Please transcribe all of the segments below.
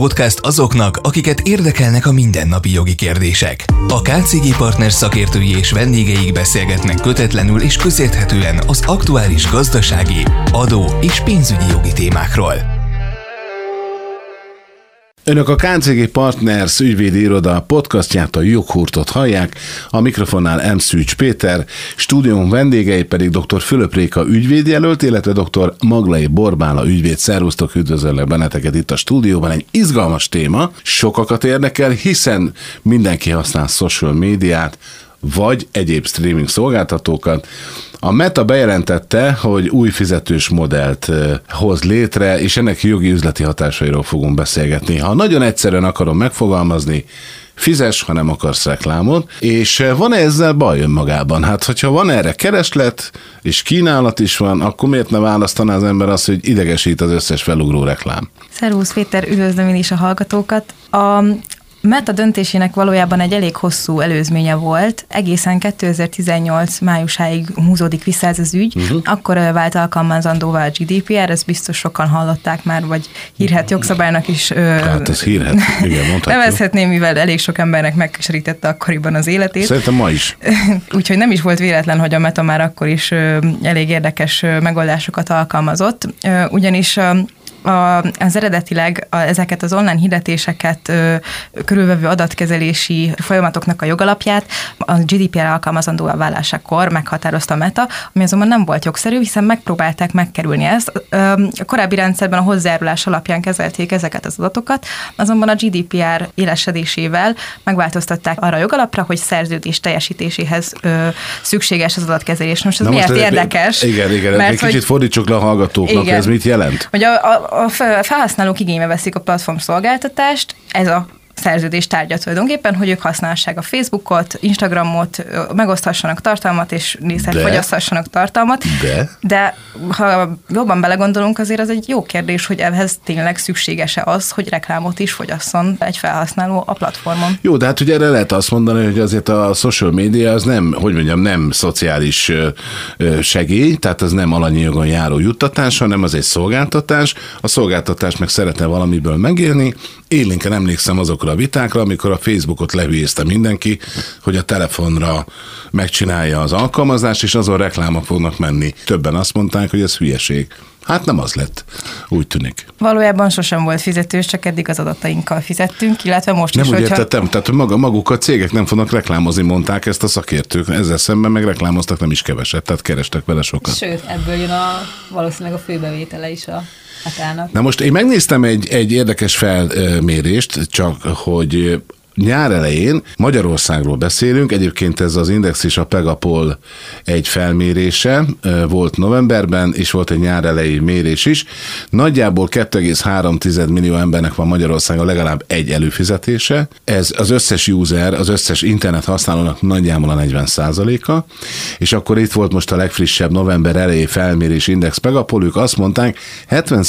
Podcast azoknak, akiket érdekelnek a mindennapi jogi kérdések. A KCG Partners szakértői és vendégeik beszélgetnek kötetlenül és közérthetően az aktuális gazdasági, adó és pénzügyi jogi témákról. Önök a KCG Partners ügyvédi iroda podcastját, a Joghurtot hallják, a mikrofonnál M. Szűcs Péter, stúdium vendégei pedig dr. Fülöp Réka ügyvédjelölt, illetve dr. Maglai Borbála ügyvéd. Szervusztok, üdvözöllek benneteket itt a stúdióban. Egy izgalmas téma, sokakat érdekel, hiszen mindenki használ social médiát, vagy egyéb streaming szolgáltatókat. A Meta bejelentette, hogy új fizetős modellt hoz létre, és ennek jogi üzleti hatásairól fogunk beszélgetni. Ha nagyon egyszerűen akarom megfogalmazni, fizes, ha nem akarsz reklámot, és van-e ezzel baj önmagában? Hát, hogyha van erre kereslet, és kínálat is van, akkor miért ne választaná az ember azt, hogy idegesít az összes felugró reklám? Szervusz Péter, üdvözlöm én is a hallgatókat. A Meta döntésének valójában egy elég hosszú előzménye volt. Egészen 2018 májusáig húzódik vissza ez az ügy. Uh-huh. Akkor vált alkalmazandóvá a GDPR, ezt biztos sokan hallották már, vagy hírhet jogszabálynak is. Hát ez hírhet, igen, mondhatjuk. Nevezhetném, mivel elég sok embernek megkeserítette akkoriban az életét. Szerintem ma is. Úgyhogy nem is volt véletlen, hogy a Meta már akkor is elég érdekes megoldásokat alkalmazott, ugyanis a, az eredetileg a, ezeket az online hirdetéseket ö, körülvevő adatkezelési folyamatoknak a jogalapját a GDPR alkalmazandó válásakor meghatározta a Meta, ami azonban nem volt jogszerű, hiszen megpróbálták megkerülni ezt. Ö, a korábbi rendszerben a hozzájárulás alapján kezelték ezeket az adatokat, azonban a GDPR élesedésével megváltoztatták arra a jogalapra, hogy szerződés teljesítéséhez ö, szükséges az adatkezelés. Most ez Na miért most érdekes? Igen, igen, mert egy kicsit fordítsuk le a hallgatóknak, igen, ez mit jelent? Hogy a, a, a felhasználók igénybe veszik a platform szolgáltatást, ez a szerződés tárgya tulajdonképpen, hogy ők használhassák a Facebookot, Instagramot, megoszthassanak tartalmat, és nézhet, fogyaszthassanak tartalmat. De? De ha jobban belegondolunk, azért az egy jó kérdés, hogy ehhez tényleg szükséges-e az, hogy reklámot is fogyasszon egy felhasználó a platformon. Jó, de hát ugye erre lehet azt mondani, hogy azért a social media az nem, hogy mondjam, nem szociális segély, tehát az nem alanyi jogon járó juttatás, hanem az egy szolgáltatás. A szolgáltatás meg szeretne valamiből megélni. Élénken emlékszem azokra azokra a vitákra, amikor a Facebookot lehülyézte mindenki, hogy a telefonra megcsinálja az alkalmazást, és azon reklámok fognak menni. Többen azt mondták, hogy ez hülyeség. Hát nem az lett, úgy tűnik. Valójában sosem volt fizetős, csak eddig az adatainkkal fizettünk, illetve most nem is, úgy hogyha... értettem, tehát maga, maguk a cégek nem fognak reklámozni, mondták ezt a szakértők, ezzel szemben meg reklámoztak nem is keveset, tehát kerestek vele sokat. Sőt, ebből jön a, valószínűleg a főbevétele is a hatának. Na most én megnéztem egy, egy érdekes felmérést, csak hogy nyár elején Magyarországról beszélünk, egyébként ez az Index és a Pegapol egy felmérése volt novemberben, és volt egy nyár elejé mérés is. Nagyjából 2,3 millió embernek van Magyarországon legalább egy előfizetése. Ez az összes user, az összes internet használónak nagyjából a 40 a és akkor itt volt most a legfrissebb november elejé felmérés Index Pegapol, ők azt mondták, 70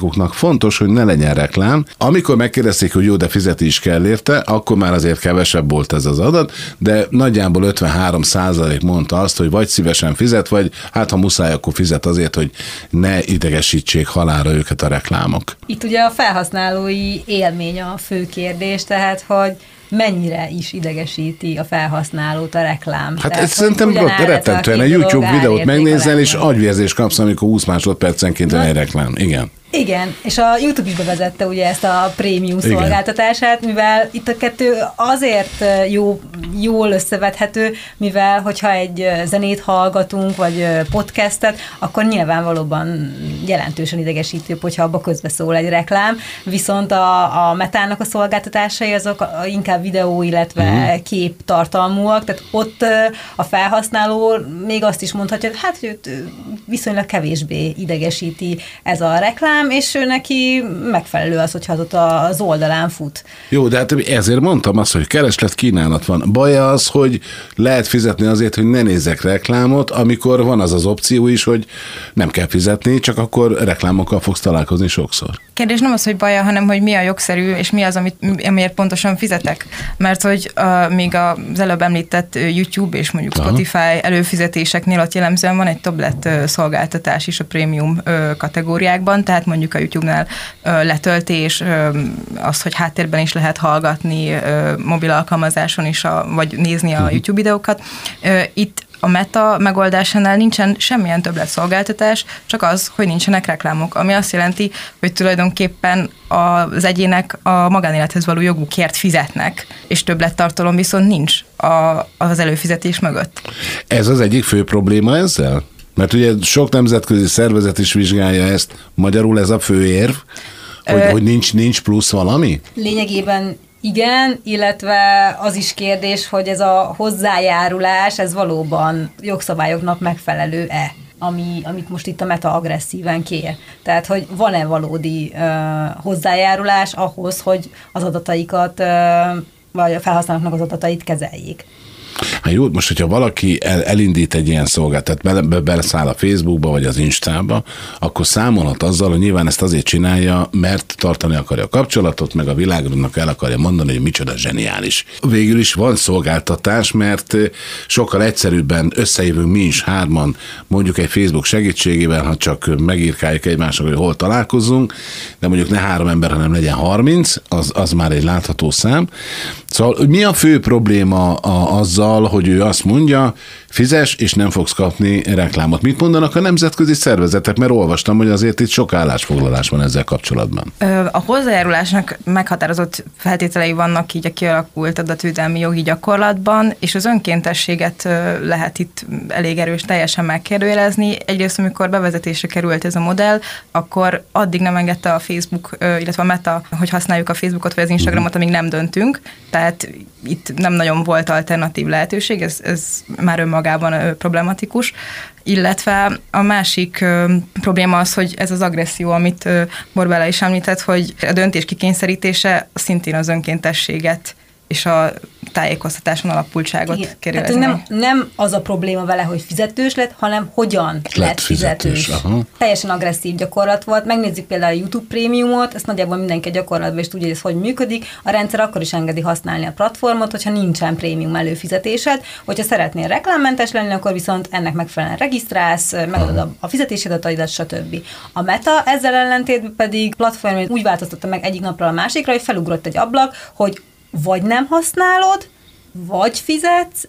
uknak fontos, hogy ne legyen reklám. Amikor megkérdezték, hogy jó, de fizetés kell érte, akkor akkor már azért kevesebb volt ez az adat, de nagyjából 53 százalék mondta azt, hogy vagy szívesen fizet, vagy hát ha muszáj, akkor fizet azért, hogy ne idegesítsék halára őket a reklámok. Itt ugye a felhasználói élmény a fő kérdés, tehát hogy mennyire is idegesíti a felhasználót a reklám. Hát ez szerintem rettentően. Egy YouTube videót megnézel, és agyvérzést kapsz, amikor 20 másodpercenként egy reklám. Igen. Igen, és a YouTube is bevezette ugye ezt a prémium Igen. szolgáltatását, mivel itt a kettő azért jó, jól összevethető, mivel hogyha egy zenét hallgatunk, vagy podcastet, akkor nyilvánvalóban jelentősen idegesítőbb, hogyha abba közbeszól egy reklám, viszont a, a metának a szolgáltatásai azok inkább videó, illetve uh-huh. kép tartalmúak, tehát ott a felhasználó még azt is mondhatja, hogy hát őt viszonylag kevésbé idegesíti ez a reklám, nem, és ő neki megfelelő az, hogyha ott az oldalán fut. Jó, de hát ezért mondtam azt, hogy kereslet kínálat van. Baj az, hogy lehet fizetni azért, hogy ne nézzek reklámot, amikor van az az opció is, hogy nem kell fizetni, csak akkor reklámokkal fogsz találkozni sokszor. Kérdés nem az, hogy baja, hanem hogy mi a jogszerű, és mi az, amit, amiért pontosan fizetek. Mert hogy uh, még az előbb említett YouTube és mondjuk Aha. Spotify előfizetéseknél ott jellemzően van egy tablet szolgáltatás is a prémium kategóriákban, tehát mondjuk a YouTube-nál letöltés, az, hogy háttérben is lehet hallgatni, mobil alkalmazáson is, a, vagy nézni a mhm. YouTube videókat. Itt a meta megoldásánál nincsen semmilyen többlet szolgáltatás, csak az, hogy nincsenek reklámok, ami azt jelenti, hogy tulajdonképpen az egyének a magánélethez való jogukért fizetnek, és többlettartalom viszont nincs a, az előfizetés mögött. Ez az egyik fő probléma ezzel? Mert ugye sok nemzetközi szervezet is vizsgálja ezt, magyarul ez a fő érv, hogy, Ö... hogy nincs, nincs plusz valami? Lényegében igen, illetve az is kérdés, hogy ez a hozzájárulás, ez valóban jogszabályoknak megfelelő-e? Ami, amit most itt a meta agresszíven kér. Tehát, hogy van-e valódi uh, hozzájárulás ahhoz, hogy az adataikat, uh, vagy a felhasználóknak az adatait kezeljék. Hát jó, most, hogyha valaki el, elindít egy ilyen szolgáltat, bele, be, beleszáll a Facebookba vagy az Instába, akkor számolhat azzal, hogy nyilván ezt azért csinálja, mert tartani akarja a kapcsolatot, meg a világnak el akarja mondani, hogy micsoda zseniális. Végül is van szolgáltatás, mert sokkal egyszerűbben összejövünk mi is hárman, mondjuk egy Facebook segítségével, ha csak megírkáljuk egymásnak, hogy hol találkozunk, de mondjuk ne három ember, hanem legyen harminc, az, az már egy látható szám. Szóval mi a fő probléma a, azzal, hogy ő azt mondja, fizes, és nem fogsz kapni reklámot. Mit mondanak a nemzetközi szervezetek? Mert olvastam, hogy azért itt sok állásfoglalás van ezzel kapcsolatban. A hozzájárulásnak meghatározott feltételei vannak így a kialakult adatvédelmi jogi gyakorlatban, és az önkéntességet lehet itt elég erős teljesen megkérdőjelezni. Egyrészt, amikor bevezetésre került ez a modell, akkor addig nem engedte a Facebook, illetve a Meta, hogy használjuk a Facebookot vagy az Instagramot, amíg nem döntünk. Tehát itt nem nagyon volt alternatív lehetőség, ez, ez már önmagában problematikus, illetve a másik probléma az, hogy ez az agresszió, amit Borbála is említett, hogy a döntés kikényszerítése szintén az önkéntességet és a tájékoztatáson alapultságot Igen. kerül. nem, nem az a probléma vele, hogy fizetős lett, hanem hogyan lett, lett fizetős. fizetős. Teljesen agresszív gyakorlat volt. Megnézzük például a YouTube prémiumot, ezt nagyjából mindenki a gyakorlatban is tudja, hogy ez hogy működik. A rendszer akkor is engedi használni a platformot, hogyha nincsen prémium előfizetésed. Hogyha szeretnél reklámmentes lenni, akkor viszont ennek megfelelően regisztrálsz, megadod a, a fizetési adataidat, stb. A Meta ezzel ellentétben pedig platform úgy változtatta meg egyik napról a másikra, hogy felugrott egy ablak, hogy vagy nem használod, vagy fizetsz,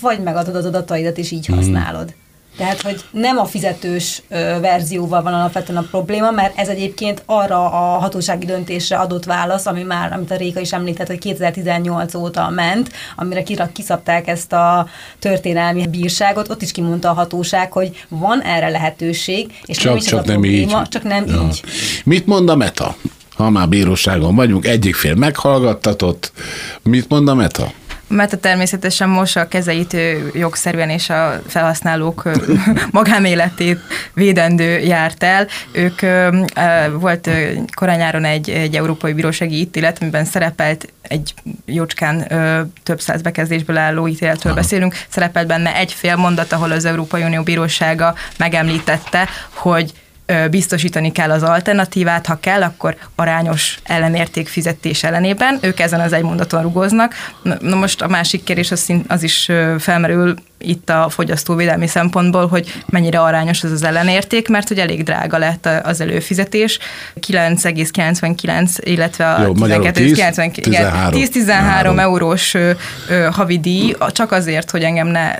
vagy megadod az adataidat, és így mm. használod. Tehát, hogy nem a fizetős verzióval van alapvetően a probléma, mert ez egyébként arra a hatósági döntésre adott válasz, ami már, amit a Réka is említett, hogy 2018 óta ment, amire kiszabták ezt a történelmi bírságot, ott is kimondta a hatóság, hogy van erre lehetőség, és csak, nem is csak nem probléma, így. csak nem ja. így. Mit mond a Meta? Ha már bíróságon vagyunk, egyik fél meghallgattatott. Mit mond a Meta? Meta természetesen mossa a kezeit jogszerűen és a felhasználók magánéletét védendő járt el. Ők volt korányáron egy, egy európai bírósági ítélet, amiben szerepelt egy jócskán több száz bekezdésből álló ítéletről Aha. beszélünk, szerepelt benne egy fél mondat, ahol az Európai Unió bírósága megemlítette, hogy biztosítani kell az alternatívát, ha kell, akkor arányos ellenérték fizetés ellenében. Ők ezen az egy mondaton rugóznak. Na most a másik kérdés az, az is felmerül itt a fogyasztóvédelmi szempontból, hogy mennyire arányos ez az ellenérték, mert hogy elég drága lett az előfizetés. 9,99, illetve a 10-13 eurós havidíj, csak azért, hogy engem ne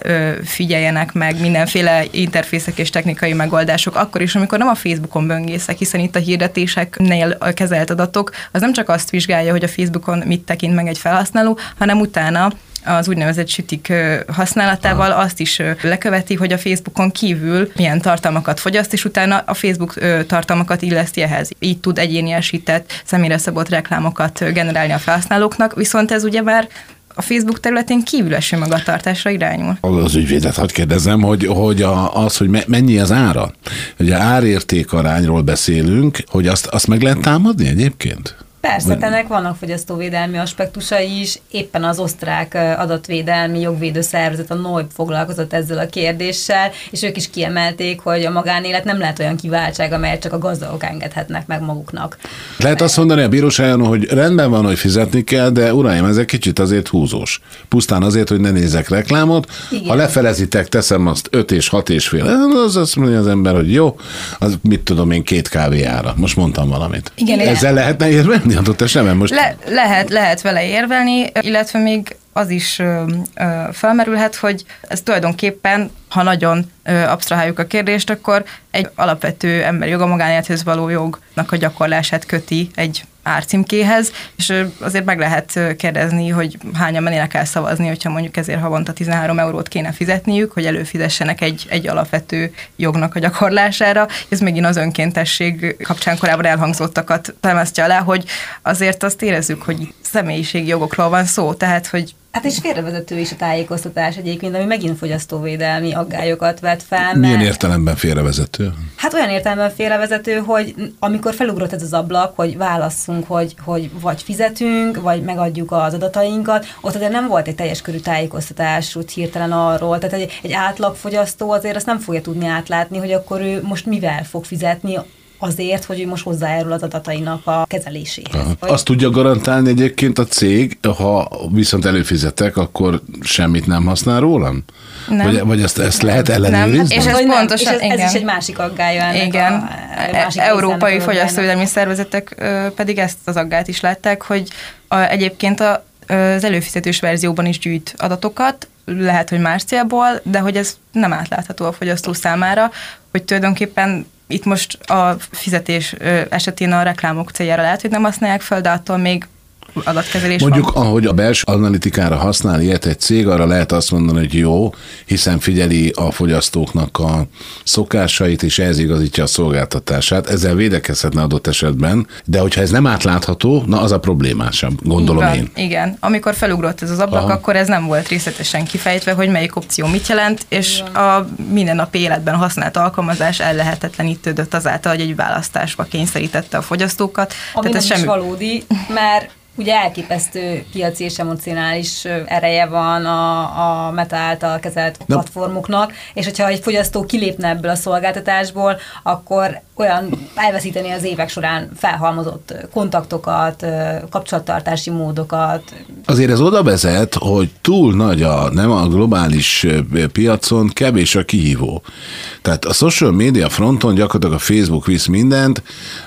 figyeljenek meg mindenféle interfészek és technikai megoldások, akkor is, amikor nem a Facebookon böngészek, hiszen itt a hirdetéseknél kezelt adatok, az nem csak azt vizsgálja, hogy a Facebookon mit tekint meg egy felhasználó, hanem utána az úgynevezett sütik használatával azt is leköveti, hogy a Facebookon kívül milyen tartalmakat fogyaszt, és utána a Facebook tartalmakat illeszti ehhez. Így tud egyéniesített, személyre szabott reklámokat generálni a felhasználóknak, viszont ez ugye már a Facebook területén kívül eső magatartásra irányul. Az ügyvédet hadd kérdezem, hogy, hogy a, az, hogy mennyi az ára? Ugye árérték arányról beszélünk, hogy azt, azt meg lehet támadni egyébként? Persze, ennek vannak fogyasztóvédelmi aspektusai is. Éppen az osztrák adatvédelmi jogvédő szervezet, a NOIB foglalkozott ezzel a kérdéssel, és ők is kiemelték, hogy a magánélet nem lehet olyan kiváltság, amelyet csak a gazdagok engedhetnek meg maguknak. Lehet azt mondani a bíróságon, hogy rendben van, hogy fizetni kell, de uraim, ez egy kicsit azért húzós. Pusztán azért, hogy ne nézek reklámot. Igen. Ha lefelezitek, teszem azt 5 és 6 és fél. Az azt mondja az ember, hogy jó, az mit tudom én, két kávé ára. Most mondtam valamit. Igen, Ezzel lehetne érvelni adott esetben? Most... Le, lehet, lehet vele érvelni, illetve még az is ö, ö, felmerülhet, hogy ez tulajdonképpen, ha nagyon ö, absztraháljuk a kérdést, akkor egy alapvető emberi jog a magánélethez való jognak a gyakorlását köti egy árcímkéhez, és azért meg lehet kérdezni, hogy hányan mennének el szavazni, hogyha mondjuk ezért havonta 13 eurót kéne fizetniük, hogy előfizessenek egy, egy alapvető jognak a gyakorlására. Ez megint az önkéntesség kapcsán korábban elhangzottakat támasztja alá, hogy azért azt érezzük, hogy személyiségi jogokról van szó, tehát hogy Hát és félrevezető is a tájékoztatás egyébként, ami megint fogyasztóvédelmi aggályokat vet fel. Mert... Milyen értelemben félrevezető? Hát olyan értelemben félrevezető, hogy amikor felugrott ez az ablak, hogy válasszunk, hogy, hogy vagy fizetünk, vagy megadjuk az adatainkat, ott azért nem volt egy teljes körű tájékoztatás úgy hirtelen arról. Tehát egy, egy átlagfogyasztó azért azt nem fogja tudni átlátni, hogy akkor ő most mivel fog fizetni, azért, hogy ő most hozzájárul az adatainak a kezeléséhez. Aha. Azt tudja garantálni egyébként a cég, ha viszont előfizetek, akkor semmit nem használ rólam? Nem. Vagy, vagy ezt, ezt lehet ellenőrizni? Nem. És ez nem. pontosan, és ez, ez is egy másik aggája ennek Igen. A, a másik Európai fogyasztóvédelmi szervezetek pedig ezt az aggályt is látták, hogy a, egyébként a, az előfizetős verzióban is gyűjt adatokat, lehet, hogy más célból, de hogy ez nem átlátható a fogyasztó számára, hogy tulajdonképpen itt most a fizetés esetén a reklámok céljára lehet, hogy nem használják fel, de attól még adatkezelés Mondjuk, van. ahogy a belső analitikára használ ilyet egy cég, arra lehet azt mondani, hogy jó, hiszen figyeli a fogyasztóknak a szokásait, és ez igazítja a szolgáltatását. Ezzel védekezhetne adott esetben, de hogyha ez nem átlátható, na az a problémásabb, gondolom Igen, én. Igen, amikor felugrott ez az ablak, Aha. akkor ez nem volt részletesen kifejtve, hogy melyik opció mit jelent, és Igen. a mindennapi életben használt alkalmazás ellehetetlenítődött azáltal, hogy egy választásba kényszerítette a fogyasztókat. Ami Tehát ez semmi... valódi, mert ugye elképesztő piaci és emocionális ereje van a, a Meta által kezelt Na. platformoknak, és hogyha egy fogyasztó kilépne ebből a szolgáltatásból, akkor olyan elveszíteni az évek során felhalmozott kontaktokat, kapcsolattartási módokat. Azért ez oda vezet, hogy túl nagy a, nem a globális piacon, kevés a kihívó. Tehát a social media fronton gyakorlatilag a Facebook visz mindent,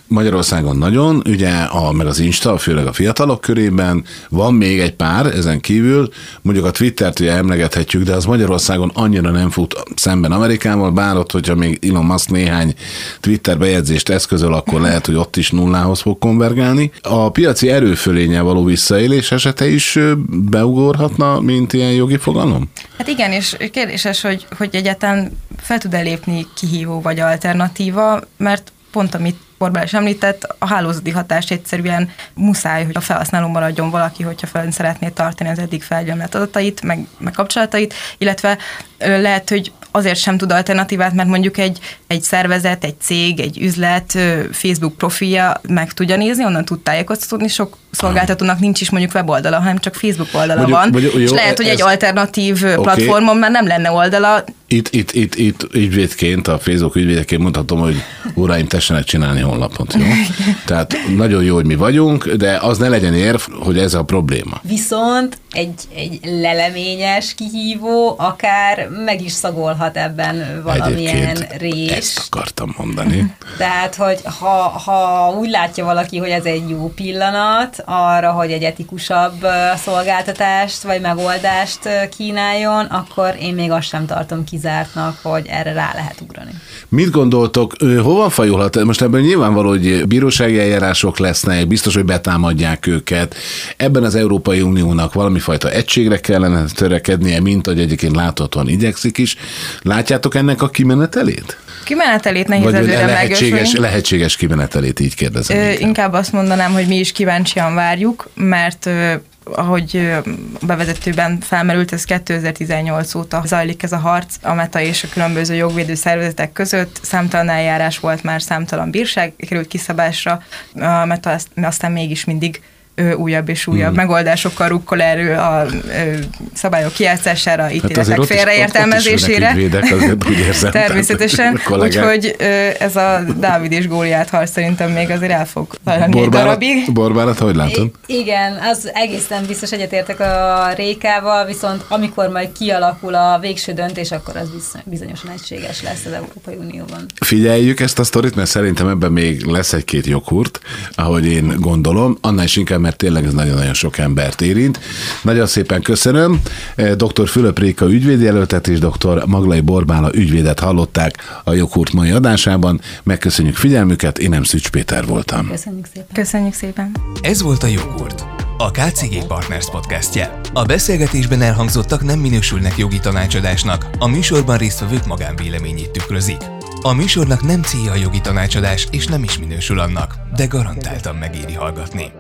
Magyarországon nagyon, ugye, a, meg az Insta, főleg a fiatalok körében, van még egy pár ezen kívül, mondjuk a Twittert ugye emlegethetjük, de az Magyarországon annyira nem fut szemben Amerikával, bár ott, hogyha még Elon Musk néhány Twitter bejegyzést eszközöl, akkor lehet, hogy ott is nullához fog konvergálni. A piaci erőfölénye való visszaélés esete is beugorhatna, mint ilyen jogi fogalom? Hát igen, és kérdéses, hogy, hogy egyáltalán fel tud-e lépni kihívó vagy alternatíva, mert pont amit Borbál is említett, a hálózati hatás egyszerűen muszáj, hogy a felhasználó maradjon valaki, hogyha fel szeretné tartani az eddig felgyemlett adatait, meg, meg kapcsolatait, illetve lehet, hogy azért sem tud alternatívát, mert mondjuk egy, egy szervezet, egy cég, egy üzlet Facebook profilja meg tudja nézni, onnan tud tájékoztatni, sok szolgáltatónak nincs is mondjuk weboldala, hanem csak Facebook oldala mondjuk, van, mondjuk, jó, és lehet, hogy ez, egy alternatív okay. platformon már nem lenne oldala. Itt, itt, itt, itt ügyvédként, a Facebook ügyvédként mondhatom, hogy uraim, tessenek csinálni honlapot, jó? Tehát nagyon jó, hogy mi vagyunk, de az ne legyen érv, hogy ez a probléma. Viszont egy, egy leleményes kihívó akár meg is szagolhat ebben valamilyen Egyébként rés. ezt akartam mondani. Tehát, hogy ha, ha úgy látja valaki, hogy ez egy jó pillanat arra, hogy egy etikusabb szolgáltatást vagy megoldást kínáljon, akkor én még azt sem tartom kizártnak, hogy erre rá lehet ugrani. Mit gondoltok, hova fajulhat? Most ebben nyilvánvaló, hogy bírósági eljárások lesznek, biztos, hogy betámadják őket. Ebben az Európai Uniónak valami fajta egységre kellene törekednie, mint hogy egyébként láthatóan igyekszik is. Látjátok ennek a kimenetelét? Kimenetelét nehéz Vagy előre lehetséges, lehetséges kimenetelét, így kérdezem. Ö, inkább. inkább azt mondanám, hogy mi is kíváncsian várjuk, mert ahogy bevezetőben felmerült, ez 2018 óta zajlik ez a harc a META és a különböző jogvédő szervezetek között. Számtalan eljárás volt már, számtalan bírság került kiszabásra, a META aztán mégis mindig újabb és újabb hmm. megoldásokkal rukkol erő a szabályok kijátszására, ítéletek hát félreértelmezésére. Ügyvédek, úgy érzem, Természetesen, úgyhogy ez a Dávid és Góliát harc szerintem még azért el fog találni egy darabig. Borbálat, hogy látod? I- igen, az egészen biztos egyetértek a Rékával, viszont amikor majd kialakul a végső döntés, akkor az bizonyosan egységes lesz az Európai Unióban. Figyeljük ezt a sztorit, mert szerintem ebben még lesz egy-két joghurt, ahogy én gondolom, annál is inkább, mert tényleg ez nagyon-nagyon sok embert érint. Nagyon szépen köszönöm. Eh, dr. Fülöp Réka ügyvédjelöltet és dr. Maglai Borbála ügyvédet hallották a Joghurt mai adásában. Megköszönjük figyelmüket, én nem Szücs Péter voltam. Köszönjük szépen. Köszönjük szépen. Ez volt a Joghurt. A KCG Partners podcastje. A beszélgetésben elhangzottak nem minősülnek jogi tanácsadásnak, a műsorban résztvevők magánvéleményét tükrözik. A műsornak nem célja a jogi tanácsadás, és nem is minősül annak, de garantáltan megéri hallgatni.